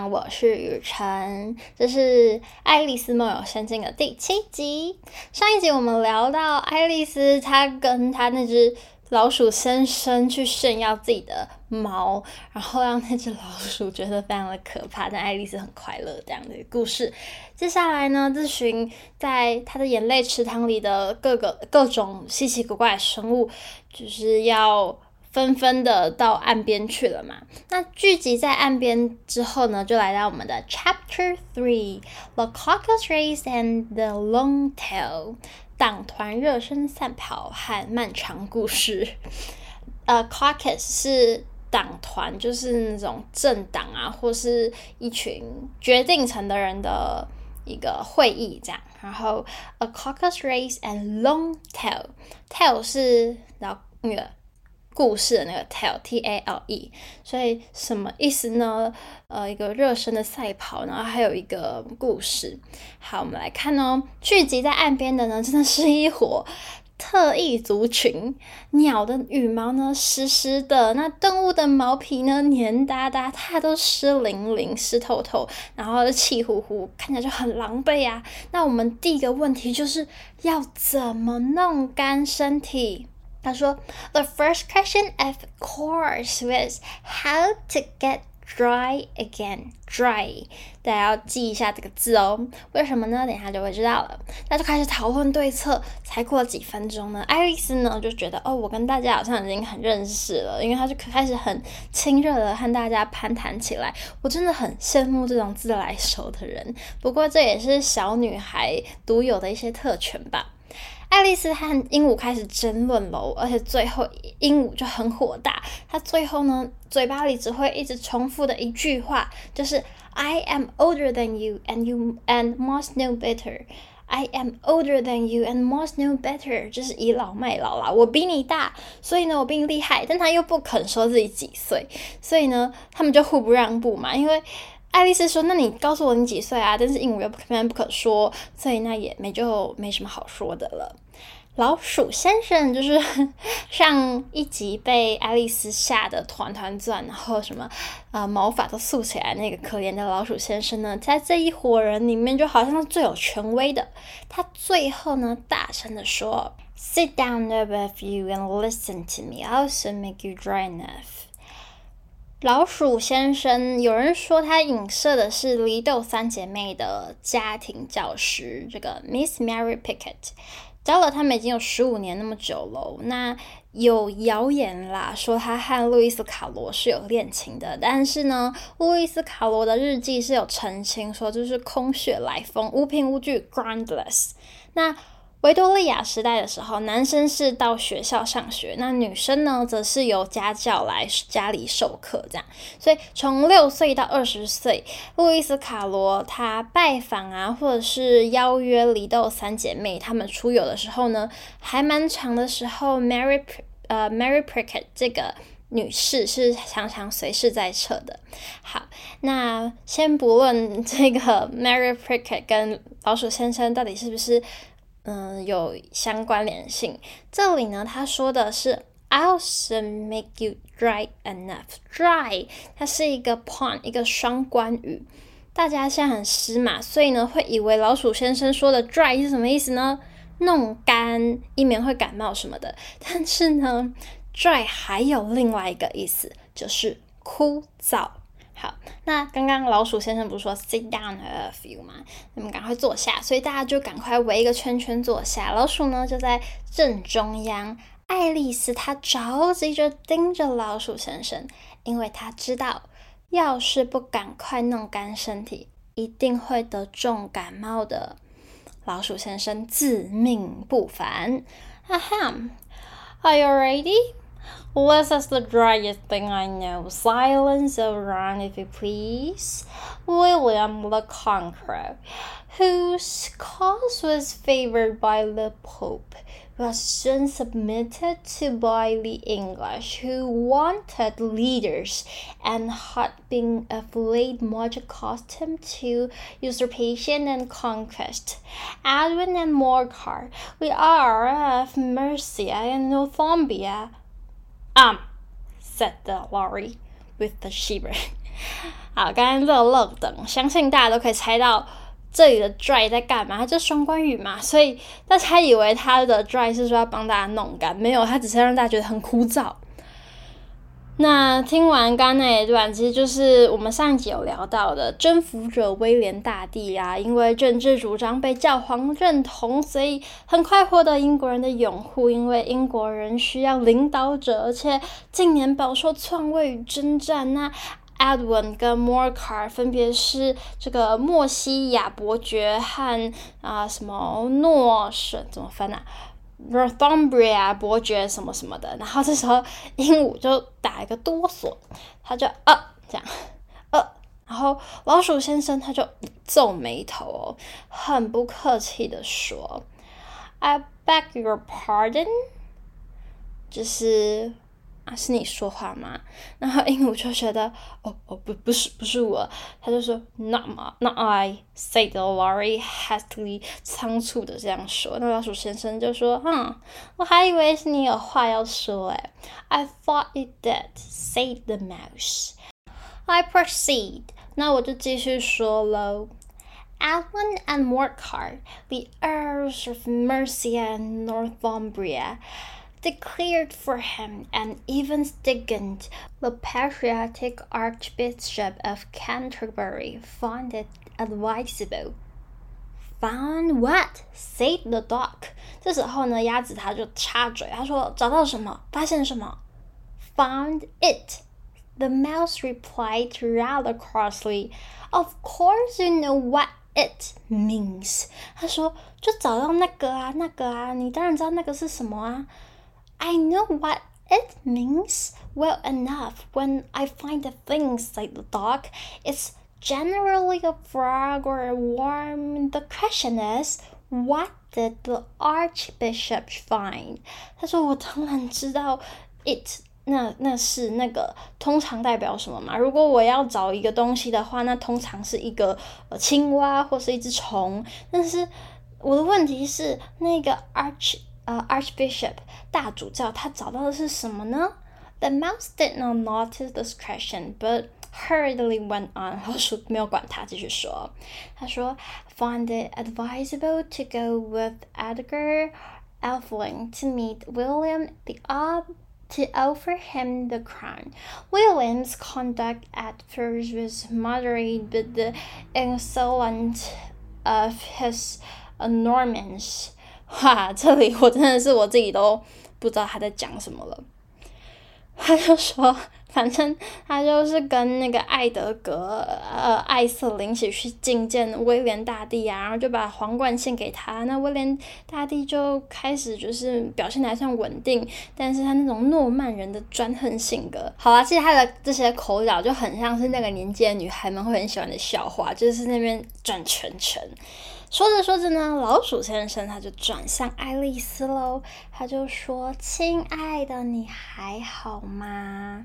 《》，我是雨辰，这是《爱丽丝梦游仙境》的第七集。上一集我们聊到爱丽丝，她跟她那只老鼠先生去炫耀自己的毛，然后让那只老鼠觉得非常的可怕，但爱丽丝很快乐这样的故事。接下来呢，这群在她的眼泪池塘里的各个各种稀奇古怪的生物，就是要。纷纷的到岸边去了嘛。那聚集在岸边之后呢，就来到我们的 Chapter Three，The Caucus Race and the Long Tail（ 党团热身赛跑和漫长故事。呃，Caucus 是党团，就是那种政党啊，或是一群决定层的人的一个会议这样。然后 A Caucus Race and Long Tail，Tail 是然后那个。故事的那个 tale，T A L E，所以什么意思呢？呃，一个热身的赛跑，然后还有一个故事。好，我们来看哦，聚集在岸边的呢，真的是一伙特异族群。鸟的羽毛呢，湿湿的；那动物的毛皮呢，黏哒哒，它都湿淋淋、湿透透，然后气呼呼，看起来就很狼狈啊。那我们第一个问题就是要怎么弄干身体？他说：“The first question, of course, was how to get dry again. Dry，大家要记一下这个字哦。为什么呢？等一下就会知道了。那就开始讨论对策。才过了几分钟呢，爱丽丝呢就觉得哦，我跟大家好像已经很认识了，因为她就开始很亲热的和大家攀谈起来。我真的很羡慕这种自来熟的人。不过这也是小女孩独有的一些特权吧。”爱丽丝和鹦鹉开始争论喽，而且最后鹦鹉就很火大，他最后呢，嘴巴里只会一直重复的一句话，就是 "I am older than you and you and must know better." I am older than you and must know better. 就是倚老卖老啦，我比你大，所以呢，我比你厉害，但他又不肯说自己几岁，所以呢，他们就互不让步嘛，因为。爱丽丝说：“那你告诉我你几岁啊？”但是鹦鹉又偏偏不肯说，所以那也没就没什么好说的了。老鼠先生就是 上一集被爱丽丝吓得团团转，然后什么呃毛发都竖起来，那个可怜的老鼠先生呢，在这一伙人里面就好像最有权威的。他最后呢，大声地说：“Sit down above you and listen to me. I'll soon make you dry enough.” 老鼠先生，有人说他影射的是《梨豆三姐妹》的家庭教师，这个 Miss Mary Pickett，交了他们已经有十五年那么久了。那有谣言啦，说他和路易斯卡罗是有恋情的，但是呢，路易斯卡罗的日记是有澄清说就是空穴来风，无凭无据，groundless。那维多利亚时代的时候，男生是到学校上学，那女生呢，则是由家教来家里授课，这样。所以从六岁到二十岁，路易斯卡罗他拜访啊，或者是邀约梨豆三姐妹他们出游的时候呢，还蛮长的时候，Mary 呃 Mary Prickett 这个女士是常常随侍在侧的。好，那先不论这个 Mary Prickett 跟老鼠先生到底是不是。嗯，有相关联性。这里呢，他说的是 "I'll soon make you dry enough." Dry，它是一个 pun，一个双关语。大家现在很湿嘛，所以呢，会以为老鼠先生说的 dry 是什么意思呢？弄干，以免会感冒什么的。但是呢，dry 还有另外一个意思，就是枯燥。好，那刚刚老鼠先生不是说 sit down a few 吗？你们赶快坐下，所以大家就赶快围一个圈圈坐下。老鼠呢就在正中央。爱丽丝她着急着盯着老鼠先生，因为她知道，要是不赶快弄干身体，一定会得重感冒的。老鼠先生自命不凡，哈哈，Are you ready? This is the driest thing I know. Silence around, if you please. William the Conqueror, whose cause was favored by the Pope, was soon submitted to by the English, who wanted leaders and had been of late much accustomed to usurpation and conquest. Edwin and Morcar, we are of Mercia and Northumbria. Um, said the lorry. with the shiver. 好，刚刚这个漏等，相信大家都可以猜到这里的 dry 在干嘛，它就双关语嘛，所以大家以为他的 dry 是说要帮大家弄干，没有，他只是让大家觉得很枯燥。那听完刚刚那一段，其实就是我们上一集有聊到的征服者威廉大帝啊，因为政治主张被教皇认同，所以很快获得英国人的拥护。因为英国人需要领导者，而且近年饱受篡位与征战。那 Edwin 跟 Morcar 分别是这个莫西亚伯爵和啊什么诺什怎么翻啊？Northumbria 伯爵什么什么的，然后这时候鹦鹉就打一个哆嗦，它就啊这样，呃，然后老鼠先生他就皱眉头，很不客气的说：“I beg your pardon。”就是。啊，是你说话吗？然后鹦鹉就觉得，哦哦不，不是不是我，他就说，Not my, not I，said the lorry hastily，仓促的这样说。那老鼠先生就说，嗯，我还以为是你有话要说诶。I thought it did，said the mouse。I proceed，那我就继续说喽。Edwin and Morcar，the Earls of Mercia and Northumbria。 declared for him, and even Stigand, the patriotic Archbishop of Canterbury, found it advisable. Found what? said the duck. 这时候呢，鸭子它就插嘴，他说：“找到什么？发现什么？”Found it. The mouse replied rather crossly. Of course you know what it means. 他说：“就找到那个啊，那个啊，你当然知道那个是什么啊。” I know what it means well enough when I find the things like the dog. It's generally a frog or a worm. The question is, what did the archbishop find? 他说我当然知道 it 那那是那个通常代表什么嘛？如果我要找一个东西的话，那通常是一个呃青蛙或是一只虫。但是我的问题是那个 arch 呃、uh,，Archbishop 大主教他找到的是什么呢？The mouse did not notice this question, but hurriedly went on。老鼠没有管他，继续说。他说，Find it advisable to go with Edgar Elfling to meet William the Ob to offer him the crown. William's conduct at first was moderate, but the insolence of his Normans 哇，这里我真的是我自己都不知道他在讲什么了。他就说，反正他就是跟那个艾德格呃艾瑟琳一起去觐见威廉大帝啊，然后就把皇冠献给他。那威廉大帝就开始就是表现得还算稳定，但是他那种诺曼人的专横性格，好啊，其实他的这些口角就很像是那个年纪的女孩们会很喜欢的笑话，就是那边转圈圈。说着说着呢，老鼠先生他就转向爱丽丝喽，他就说：“亲爱的，你还好吗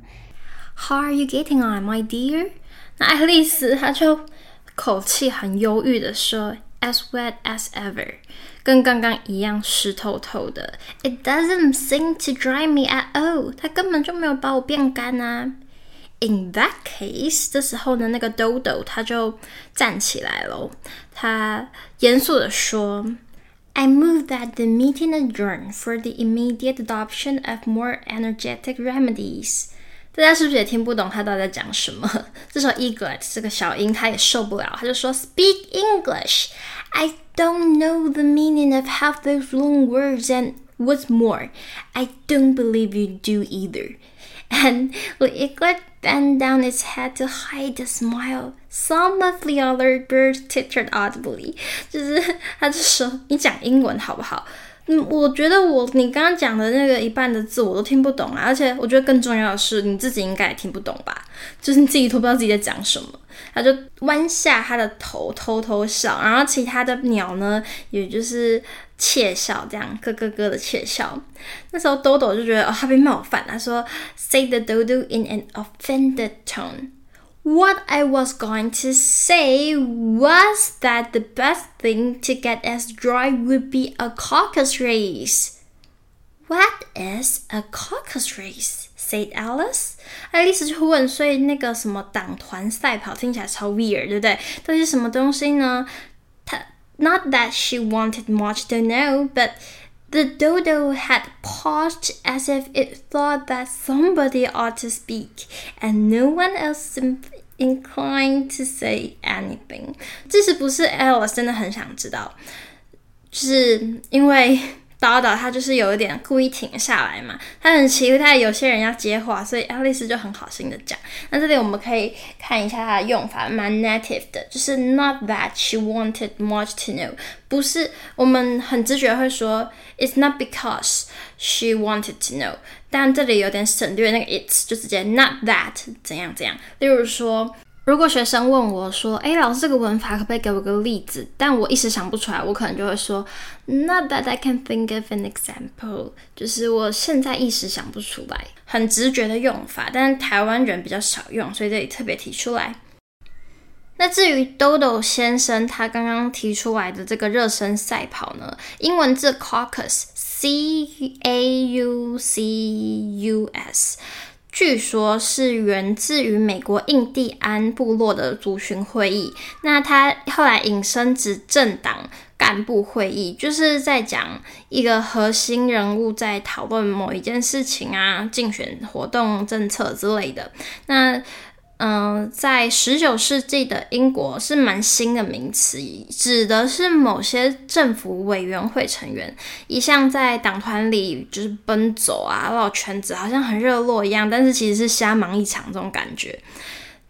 ？”How are you getting on, my dear？那爱丽丝她就口气很忧郁的说：“As wet as ever，跟刚刚一样湿透透的。It doesn't seem to dry me at all，它根本就没有把我变干啊。” In that case，这时候呢，那个 Dodo 他就站起来了，他严肃地说：“I move that the meeting adjourn for the immediate adoption of more energetic remedies。”大家是不是也听不懂他到底在讲什么？这时候 Eaglet 这个小鹰他也受不了，他就说：“Speak English. I don't know the meaning of half those long words, and what's more, I don't believe you do either.” And the eaglet bent down its head to hide a smile. Some of the other birds tittered audibly. 就是，他就说：“你讲英文好不好？” 嗯，我觉得我你刚刚讲的那个一半的字我都听不懂啊，而且我觉得更重要的是你自己应该也听不懂吧？就是你自己都不知道自己在讲什么。他就弯下他的头偷偷笑，然后其他的鸟呢，也就是窃笑，这样咯咯咯的窃笑。那时候豆豆就觉得哦，他被冒犯，他说：“Say the dodo in an offended tone.” What I was going to say was that the best thing to get as dry would be a caucus race. What is a caucus race? said Alice。爱丽丝就问，所以那个什么党团赛跑听起来超 weird，对不对？到底是什么东西呢？她 Not that she wanted much to know, but the dodo had paused as if it thought that somebody ought to speak, and no one else seemed inclined to say anything。这是不是 Alice 真的很想知道？就是因为。 叨叨，他就是有一点故意停下来嘛，他很期待有些人要接话，所以爱丽丝就很好心的讲。那这里我们可以看一下它的用法，蛮 native 的，就是 not that she wanted much to know，不是我们很直觉会说 it's not because she wanted to know，但这里有点省略那个 it's，就直接 not that 怎样怎样。例如说。如果学生问我说：“哎，老师，这个文法可不可以给我个例子？”但我一时想不出来，我可能就会说：“Not that I can think of an example。”就是我现在一时想不出来，很直觉的用法，但是台湾人比较少用，所以这里特别提出来。那至于 Dodo 先生他刚刚提出来的这个热身赛跑呢，英文字 caucus，C A U C U S。据说是源自于美国印第安部落的族群会议，那他后来引申指政党干部会议，就是在讲一个核心人物在讨论某一件事情啊，竞选活动、政策之类的。那嗯、在十九世纪的英国是蛮新的名词，指的是某些政府委员会成员一向在党团里就是奔走啊，绕圈子，好像很热络一样，但是其实是瞎忙一场这种感觉。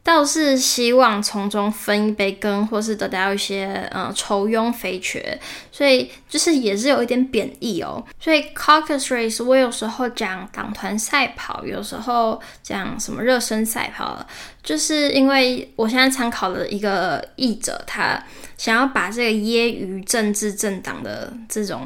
倒是希望从中分一杯羹，或是得到一些呃酬庸肥缺，所以就是也是有一点贬义哦。所以 caucus race 我有时候讲党团赛跑，有时候讲什么热身赛跑，就是因为我现在参考了一个译者，他想要把这个揶揄政治政党的这种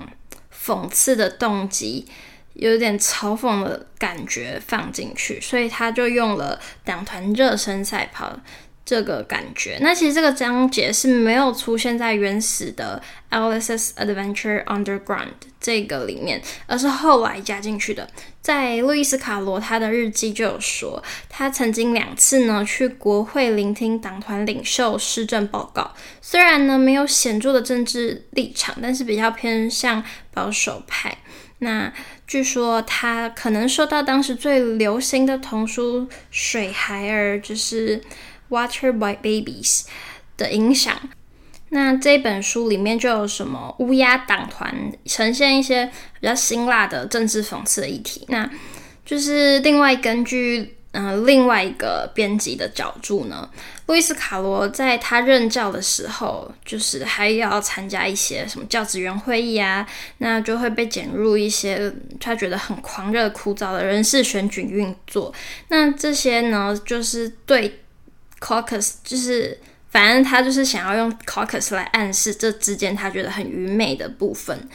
讽刺的动机。有点嘲讽的感觉放进去，所以他就用了党团热身赛跑这个感觉。那其实这个章节是没有出现在原始的《Alice's Adventure Underground》这个里面，而是后来加进去的。在路易斯卡罗他的日记就有说，他曾经两次呢去国会聆听党团领袖施政报告，虽然呢没有显著的政治立场，但是比较偏向保守派。那据说他可能受到当时最流行的童书《水孩儿》就是《Water Boy Babies》的影响。那这本书里面就有什么乌鸦党团，呈现一些比较辛辣的政治讽刺的议题。那就是另外根据。嗯、另外一个编辑的角注呢，路易斯卡罗在他任教的时候，就是还要参加一些什么教职员会议啊，那就会被卷入一些他觉得很狂热、枯燥的人事选举运作。那这些呢，就是对 caucus，就是反正他就是想要用 caucus 来暗示这之间他觉得很愚昧的部分。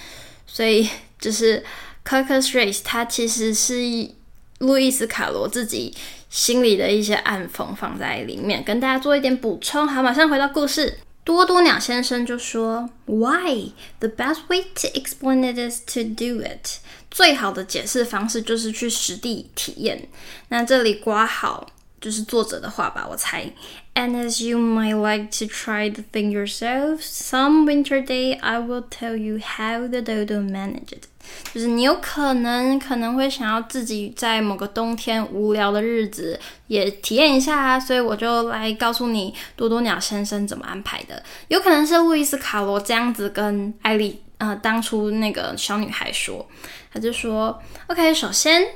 所以就是 caucus race，它其实是一。路易斯卡罗自己心里的一些暗讽放在里面，跟大家做一点补充。好，马上回到故事。多多鸟先生就说：“Why? The best way to explain it is to do it。最好的解释方式就是去实地体验。那这里括号就是作者的话吧，我猜。And as you might like to try the thing yourself, some winter day I will tell you how the dodo managed。”就是你有可能可能会想要自己在某个冬天无聊的日子也体验一下啊，所以我就来告诉你多多鸟先生怎么安排的。有可能是路易斯卡罗这样子跟艾丽呃当初那个小女孩说，他就说：“OK，首先。”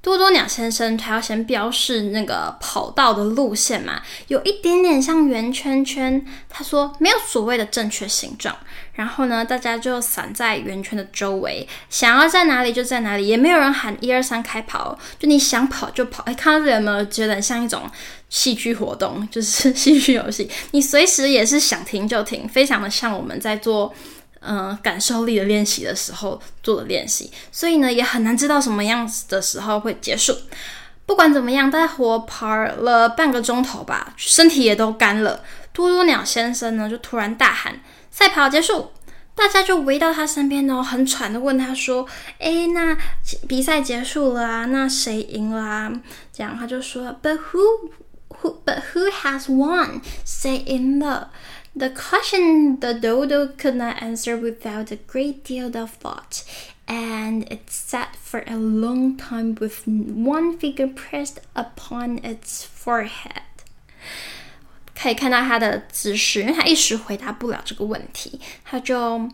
多多鸟先生，他要先标示那个跑道的路线嘛，有一点点像圆圈圈。他说没有所谓的正确形状，然后呢，大家就散在圆圈的周围，想要在哪里就在哪里，也没有人喊一二三开跑，就你想跑就跑。哎，看到这里有没有觉得像一种戏剧活动，就是戏剧游戏？你随时也是想停就停，非常的像我们在做。嗯、感受力的练习的时候做的练习，所以呢也很难知道什么样子的时候会结束。不管怎么样，大伙跑了半个钟头吧，身体也都干了。多多鸟先生呢就突然大喊：“赛跑结束！” 大家就围到他身边哦，很喘的问他说：“哎，那比赛结束了啊？那谁赢了啊？”这样他就说：“But who, who, but who has won？谁赢了？”The question the dodo could not answer without a great deal of thought, and it sat for a long time with one finger pressed upon its forehead. 可以看到他的姿势，因为他一时回答不了这个问题，他就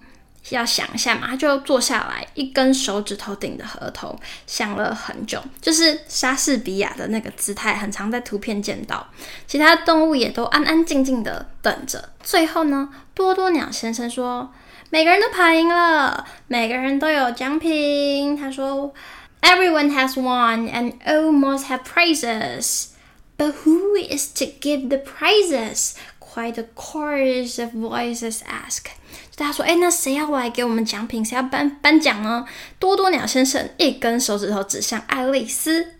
要想一下嘛，他就坐下来，一根手指头顶着额头，想了很久，就是莎士比亚的那个姿态，很常在图片见到。其他动物也都安安静静的等着。最后呢，多多鸟先生说：“每个人都跑赢了，每个人都有奖品。”他说：“Everyone has won, and all must have prizes.” But who is to give the prizes? Quite a chorus of voices ask. 大家说：“哎，那谁要来给我们奖品？谁要颁颁奖呢？”多多鸟先生一根手指头指向爱丽丝。“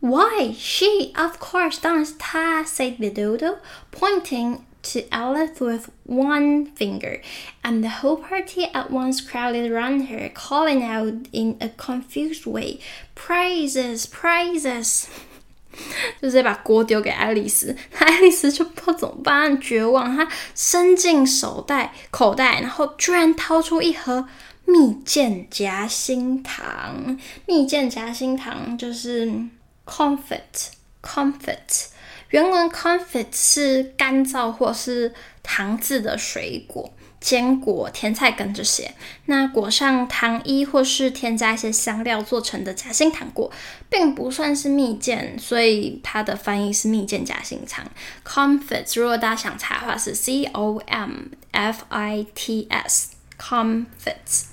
Why, she, of course，当然是她。” said the dodo, pointing to Alice with one finger, and the whole party at once crowded around her, calling out in a confused way, “Prizes, prizes!” 就直接把锅丢给爱丽丝，爱丽丝就不知道怎么办，绝望。她伸进手袋口袋，然后居然掏出一盒蜜饯夹心糖。蜜饯夹心糖就是 confit，confit。原文 confit 是干燥或是糖渍的水果。坚果、甜菜根这些，那裹上糖衣或是添加一些香料做成的夹心糖果，并不算是蜜饯，所以它的翻译是蜜饯夹心糖。Comfits，如果大家想查的话，是 C O M F I T S，Comfits。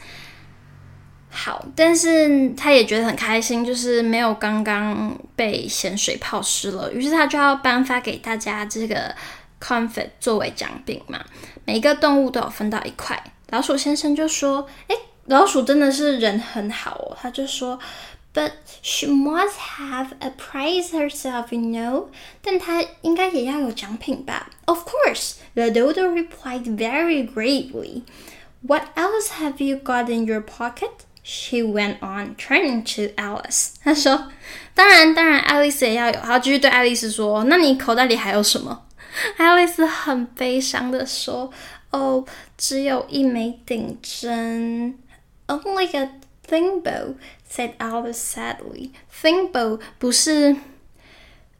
好，但是他也觉得很开心，就是没有刚刚被咸水泡湿了，于是他就要颁发给大家这个。Confit 作为奖品嘛，每一个动物都有分到一块。老鼠先生就说：“诶，老鼠真的是人很好哦。”他就说：“But she must have a prize herself, you know。”但她应该也要有奖品吧？Of course, the dodo replied very gravely. What else have you got in your pocket? She went on, turning to Alice. 他说：“当然，当然，爱丽丝也要有。”他继续对爱丽丝说：“那你口袋里还有什么？”爱丽丝很悲伤地说：“哦，只有一枚顶针。” Only a thimble," said Alice sadly. Thimble 不是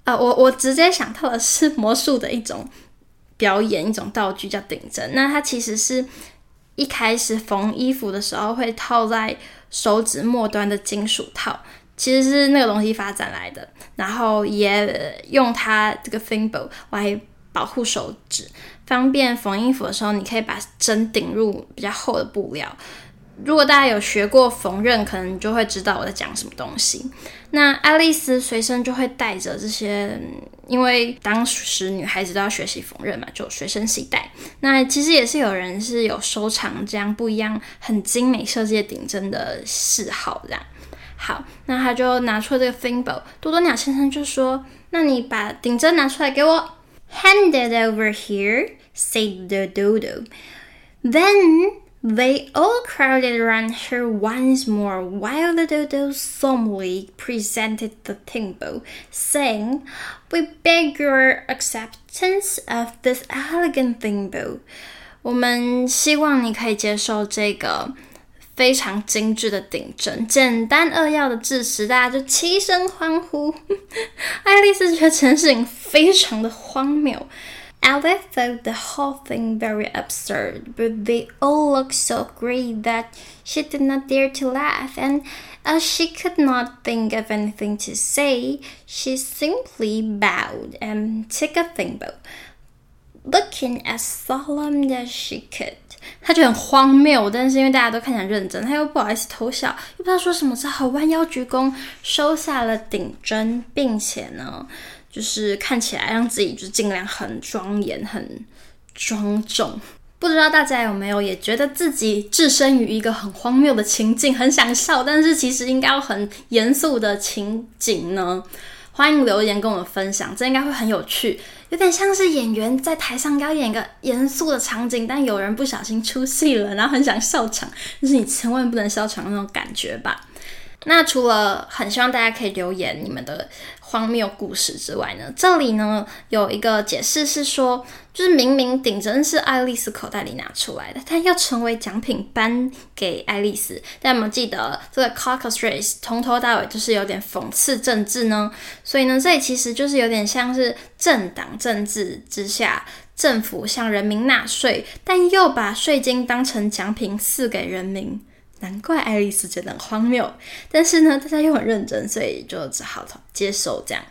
啊、我我直接想到的是魔术的一种表演，一种道具叫顶针。那它其实是一开始缝衣服的时候会套在手指末端的金属套，其实是那个东西发展来的，然后也用它这个 thimble 来。保护手指，方便缝衣服的时候，你可以把针顶入比较厚的布料。如果大家有学过缝纫，可能就会知道我在讲什么东西。那爱丽丝随身就会带着这些，因为当时女孩子都要学习缝纫嘛，就随身携带。那其实也是有人是有收藏这样不一样、很精美设计的顶针的嗜好这样。好，那他就拿出了这个 thimble，多多鸟先生就说：“那你把顶针拿出来给我。” Hand it over here, said the dodo. Then they all crowded around her once more while the dodo solemnly presented the thimble, saying, We beg your acceptance of this elegant thimble. 我们希望你可以接受这个。 非常精致的顶针，简单扼要的致辞，大家就齐声欢呼。爱丽丝觉得这件事情非常的荒谬。Alice thought the whole thing very absurd, but they all looked so great that she did not dare to laugh, and as she could not think of anything to say, she simply bowed and took a thimble, Looking as solemn as she could. 他就很荒谬，但是因为大家都看起来认真，他又不好意思偷笑，又不知道说什么，只好弯腰鞠躬，收下了顶针，并且呢，就是看起来让自己就尽量很庄严、很庄重。不知道大家有没有也觉得自己置身于一个很荒谬的情境，很想笑，但是其实应该要很严肃的情景呢？欢迎留言跟我们分享，这应该会很有趣，有点像是演员在台上要演一个严肃的场景，但有人不小心出戏了，然后很想笑场，就是你千万不能笑场那种感觉吧。那除了很希望大家可以留言你们的荒谬故事之外呢，这里呢有一个解释是说，就是明明顶针是爱丽丝口袋里拿出来的，但要成为奖品颁给爱丽丝。大家有没有记得这个 caucus race 从头到尾就是有点讽刺政治呢？所以呢，这里其实就是有点像是政党政治之下，政府向人民纳税，但又把税金当成奖品赐给人民。难怪爱丽丝觉得很荒谬，但是呢，大家又很认真，所以就只好接受这样。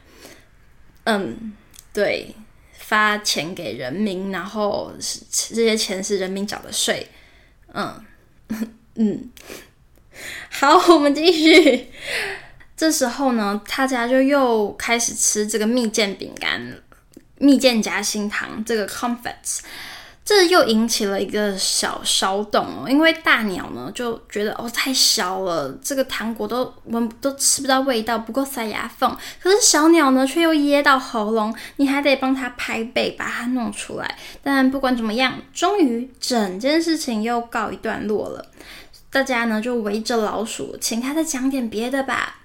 嗯，对，发钱给人民，然后这些钱是人民缴的税。嗯 嗯，好，我们继续。这时候呢，他家就又开始吃这个蜜饯饼干、蜜饯夹心糖，这个 comfits。这又引起了一个小骚动哦，因为大鸟呢就觉得哦太小了，这个糖果都闻都吃不到味道，不够塞牙缝。可是小鸟呢却又噎到喉咙，你还得帮它拍背把它弄出来。但不管怎么样，终于整件事情又告一段落了。大家呢就围着老鼠，请他再讲点别的吧。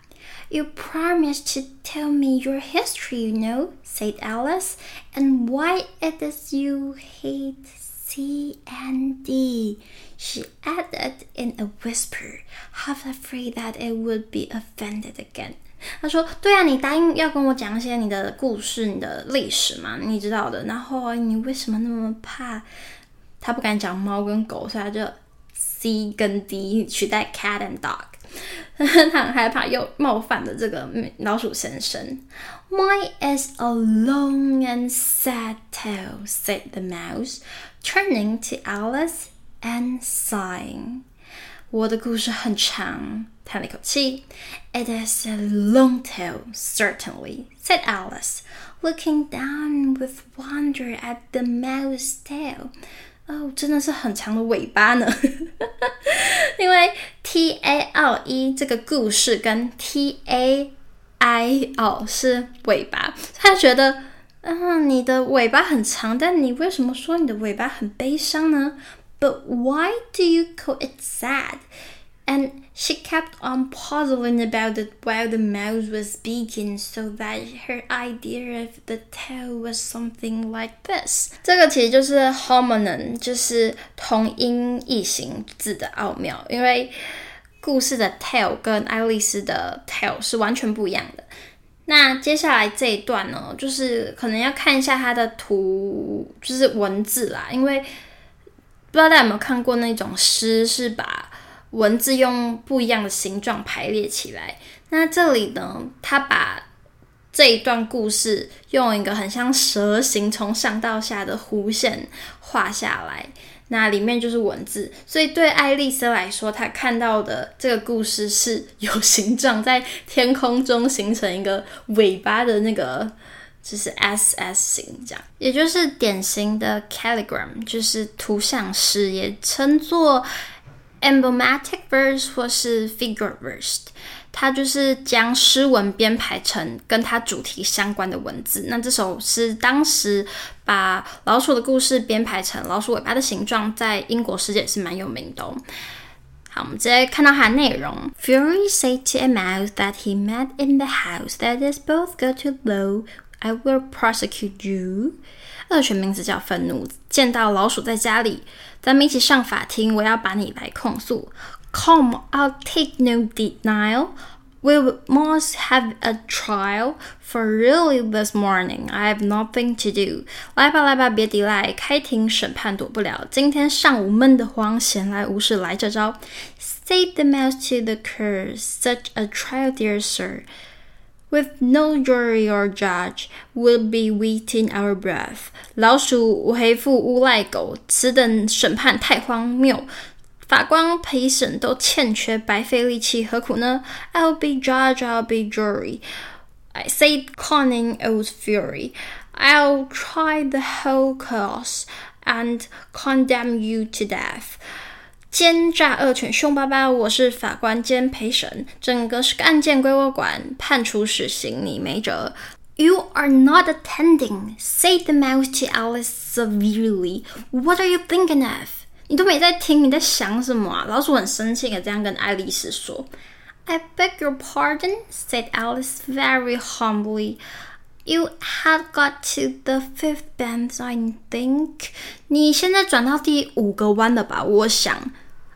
You promised to tell me your history, you know, said Alice. And why it is you hate C and D? She added in a whisper, half afraid that it would be offended again. 她说：“对啊，你答应要跟我讲一些你的故事、你的历史嘛，你知道的。然后你为什么那么怕？他不敢讲猫跟狗，所以他就 C 跟 D 取代 cat and dog。” 他很害怕又冒犯了这个老鼠先生。Mine is a long and sad tale," said the mouse, turning to Alice and sighing. 我的故事很长，叹了一口气。It is a long tale, certainly," said Alice, looking down with wonder at the mouse tail. 哦，真的是很长的尾巴呢， 因为 T A L E 这个故事跟 T A I O 是尾巴，他觉得，嗯，你的尾巴很长，但你为什么说你的尾巴很悲伤呢？But why do you call it sad? And she kept on puzzling about it while the mouse was speaking, so that her idea of the tale was something like this. 这个其实就是 homonym，就是同音异形字的奥妙。因为故事的 tale 跟爱丽丝的 tale 是完全不一样的。那接下来这一段呢，就是可能要看一下它的图，就是文字啦。因为不知道大家有没有看过那种诗，是把 文字用不一样的形状排列起来。那这里呢，他把这一段故事用一个很像蛇形从上到下的弧线画下来。那里面就是文字，所以对爱丽丝来说，她看到的这个故事是有形状，在天空中形成一个尾巴的那个，就是 S S 型这样，也就是典型的 calligram，就是图像诗，也称作。Emblematic verse 或是 figure verse，它就是将诗文编排成跟它主题相关的文字。那这首诗当时把老鼠的故事编排成老鼠尾巴的形状，在英国世界也是蛮有名的哦。好，我们直接看到它的内容。Fury said to a mouse that he met in the house that is both good to low. I will prosecute you. 恶犬名字叫愤怒，见到老鼠在家里，咱们一起上法庭，我要把你来控诉。Come, I'll take no denial. We must have a trial, for really this morning I have nothing to do. 来吧来吧，别抵赖，开庭审判躲不了。今天上午闷得慌，闲来无事来这招。Said the mouse to the cur, such a trial, dear sir. With no jury or judge, we'll be wetting our breath. 老鼠回复诬赖狗，此等审判太荒谬，法官陪审都欠缺，白费力气，何苦呢？I'll be judge, I'll be jury. I said, cunning old fury. I'll try the whole cause and condemn you to death. 奸诈恶犬凶巴巴，我是法官兼陪审，整个是个案件归我管，判处死刑你没辙。You are not attending, said the mouse to Alice severely. What are you thinking of? 你都没在听，你在想什么啊？老鼠很生气的这样跟爱丽丝说。I beg your pardon, said Alice very humbly. You had got to the fifth bend, I think. 你现在转到第五个弯了吧？我想。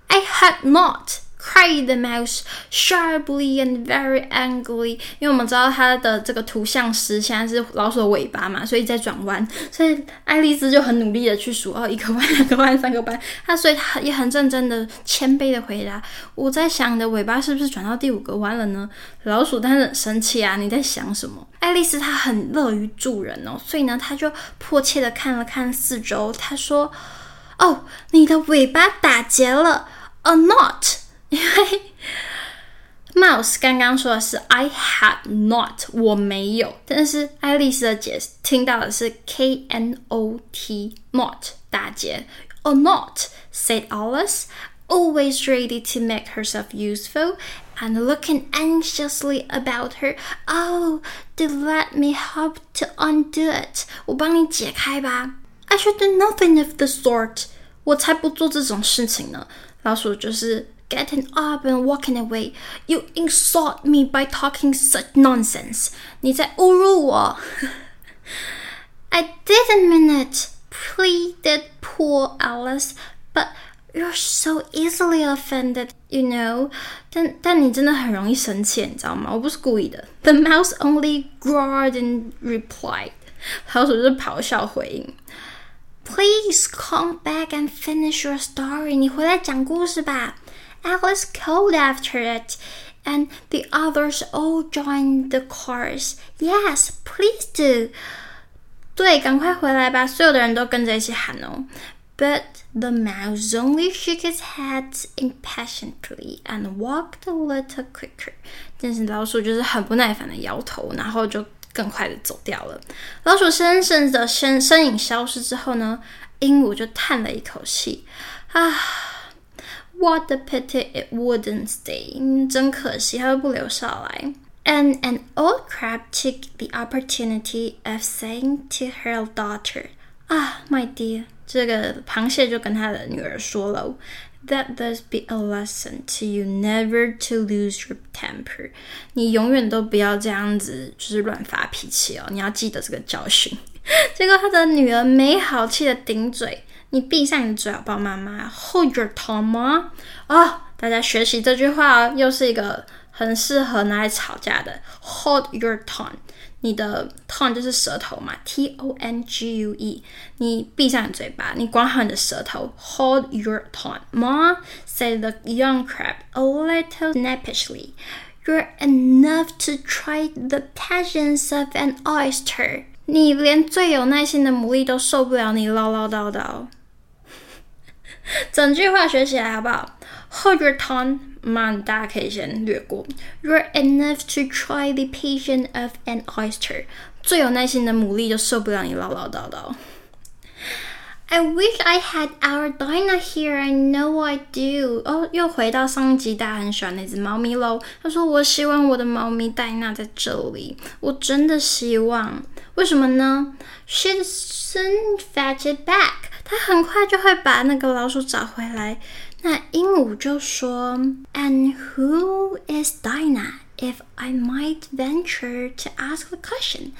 I had not, Cried the mouse sharply and very angrily. 因为我们知道它的这个图像师现在是老鼠的尾巴嘛，所以在转弯，所以爱丽丝就很努力的去数哦，一个弯、两个弯、三个弯。她所以她也很认真的、谦卑的回答：“我在想你的尾巴是不是转到第五个弯了呢？”老鼠但是很生气啊，你在想什么？爱丽丝她很乐于助人哦，所以呢，她就迫切的看了看四周，她说。哦，你的尾巴打结了，a knot。因为 Mouse 刚刚说的是 I had not，我没有。但是爱丽丝的解释听到的是 K N O T，knot 打结。A knot said Alice, always ready to make herself useful and looking anxiously about her. Oh, do let me help to undo it。我帮你解开吧。I should do nothing of the sort. 我才不做这种事情呢。老鼠就是 getting up and walking away. You insult me by talking such nonsense. 你在侮辱我。 I didn't mean it, pleaded poor Alice. But you're so easily offended, you know. 但但你真的很容易生气，你知道吗？我不是故意的。The mouse only growled and replied. 老鼠就是咆哮回应。Please come back and finish your story. 你回来讲故事吧。 Alice called after it, and the others all joined the chorus. Yes, please do. 对，赶快回来吧！所有的人都跟着一起喊哦。But the mouse only shook his head impatiently and walked a little quicker. 但是老鼠就是很不耐烦的摇头，然后就。更快的走掉了。老鼠先生的身身影消失之后呢，鹦鹉就叹了一口气啊 ，What a pity it wouldn't stay！真可惜，它都不留下来。And an old crab took the opportunity of saying to her daughter，啊，My dear，这个螃蟹就跟他的女儿说了。That does be a lesson to you never to lose your temper。你永远都不要这样子，就是乱发脾气哦。你要记得这个教训。结果他的女儿没好气的顶嘴：“ 你闭上你的嘴，好不好，妈妈？”Hold your tongue 吗？哦，大家学习这句话，又是一个很适合拿来吵架的。Hold your tongue。你的 tongue 就是舌头嘛，T O N G U E。你闭上你嘴巴，你管好你的舌头。Hold your tongue, Ma said the young crab a little snappishly. You're enough to try the patience of an oyster. 你连最有耐心的牡蛎都受不了你唠唠叨叨。整句话学起来好不好？Hold your tongue. 嘛，大家可以先略过。You're enough to try the patience of an oyster。最有耐心的牡蛎就受不了你唠唠叨叨。I wish I had our Dinah here. I know I do. 哦，又回到上一集大家很喜欢那只猫咪喽。他说：“我希望我的猫咪戴娜在这里。我真的希望。为什么呢？She'd soon fetch it back. 他很快就会把那个老鼠找回来。”那鹦鹉就说：“And who is Dinah, if I might venture to ask the question？”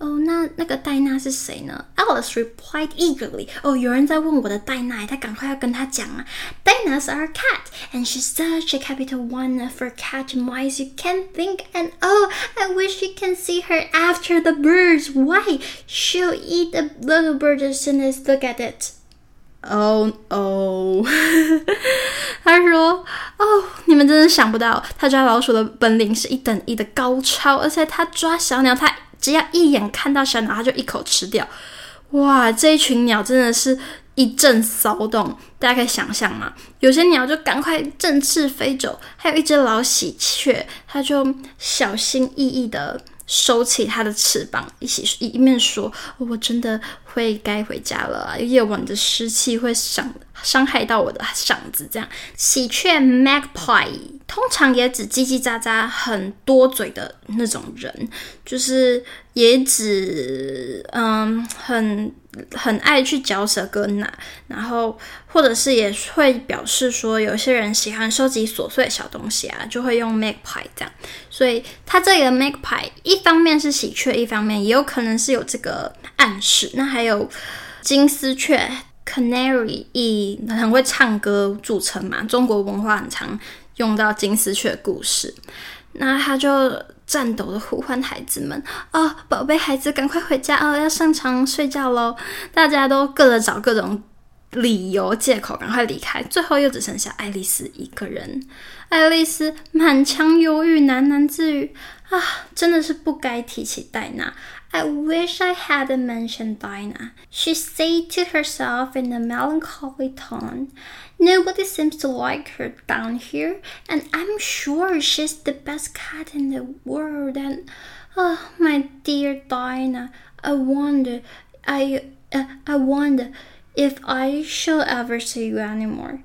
哦，那那个戴娜是谁呢？Alice replied eagerly. 哦，有人在问我的戴娜，他赶快要跟他讲啊。Dinah's our cat, and she's such a capital one for cat mice you can't think. And oh, I wish you can see her after the birds. Why? She'll eat the little bird as soon as look at it. Oh oh，他说：“哦，你们真的想不到，他抓老鼠的本领是一等一的高超，而且他抓小鸟，他 只要一眼看到小鸟，它就一口吃掉。哇，这一群鸟真的是一阵骚动，大家可以想象吗？有些鸟就赶快振翅飞走，还有一只老喜鹊，它就小心翼翼的。”收起它的翅膀，一起一面说：“我真的会该回家了，夜晚的湿气会伤伤害到我的嗓子。这样，喜鹊 magpie 通常也指叽叽喳喳很多嘴的那种人，就是也指嗯很很爱去嚼舌根呐，然后或者是也会表示说有些人喜欢收集琐碎小东西啊，就会用 magpie 这样。所以它这里的 magpie 一方面是喜鹊，一方面也有可能是有这个暗示。那还有金丝雀 canary 以很会唱歌著称嘛，中国文化很常用到金丝雀故事。那他就颤抖的呼唤孩子们，哦，宝贝孩子，赶快回家哦，要上床睡觉喽！大家都各找各种理由借口赶快离开，最后又只剩下爱丽丝一个人。爱丽丝满腔忧郁，喃喃自语啊，真的是不该提起戴娜。I wish I hadn't mentioned Dinah, she said to herself in a melancholy tone. Nobody seems to like her down here, and I'm sure she's the best cat in the world. And oh, my dear Dinah, I wonder, I, uh, I wonder if I shall ever see you anymore.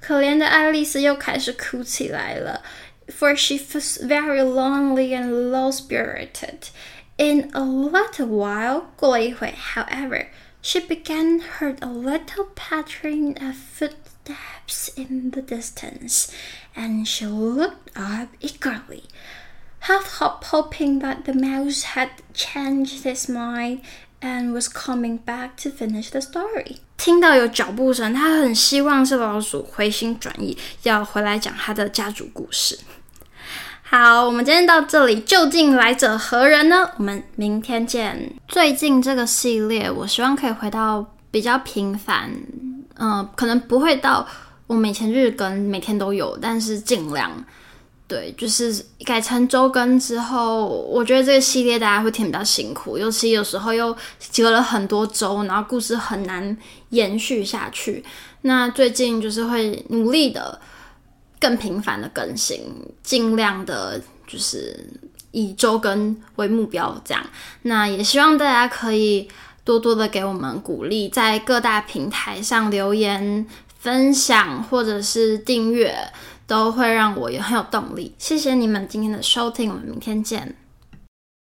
可怜的爱丽丝又开始哭起来了，for she was very lonely and low-spirited. In a little while, 过了一会，however, she began heard a little pattering of footsteps in the distance, and she looked up eagerly, half hoping that the mouse had changed his mind and was coming back to finish the story. 听到有脚步声，她很希望是老鼠回心转意，要回来讲她的家族故事。 好，我们今天到这里，究竟来者何人呢？我们明天见。最近这个系列，我希望可以回到比较频繁，嗯、可能不会到我们以前日更每天都有，但是尽量，对，就是改成周更之后，我觉得这个系列大家会听比较辛苦，尤其有时候又隔了很多周，然后故事很难延续下去。那最近就是会努力的。更频繁的更新，尽量的就是以周更为目标，这样。那也希望大家可以多多的给我们鼓励，在各大平台上留言、分享或者是订阅，都会让我也很有动力。谢谢你们今天的收听，我们明天见。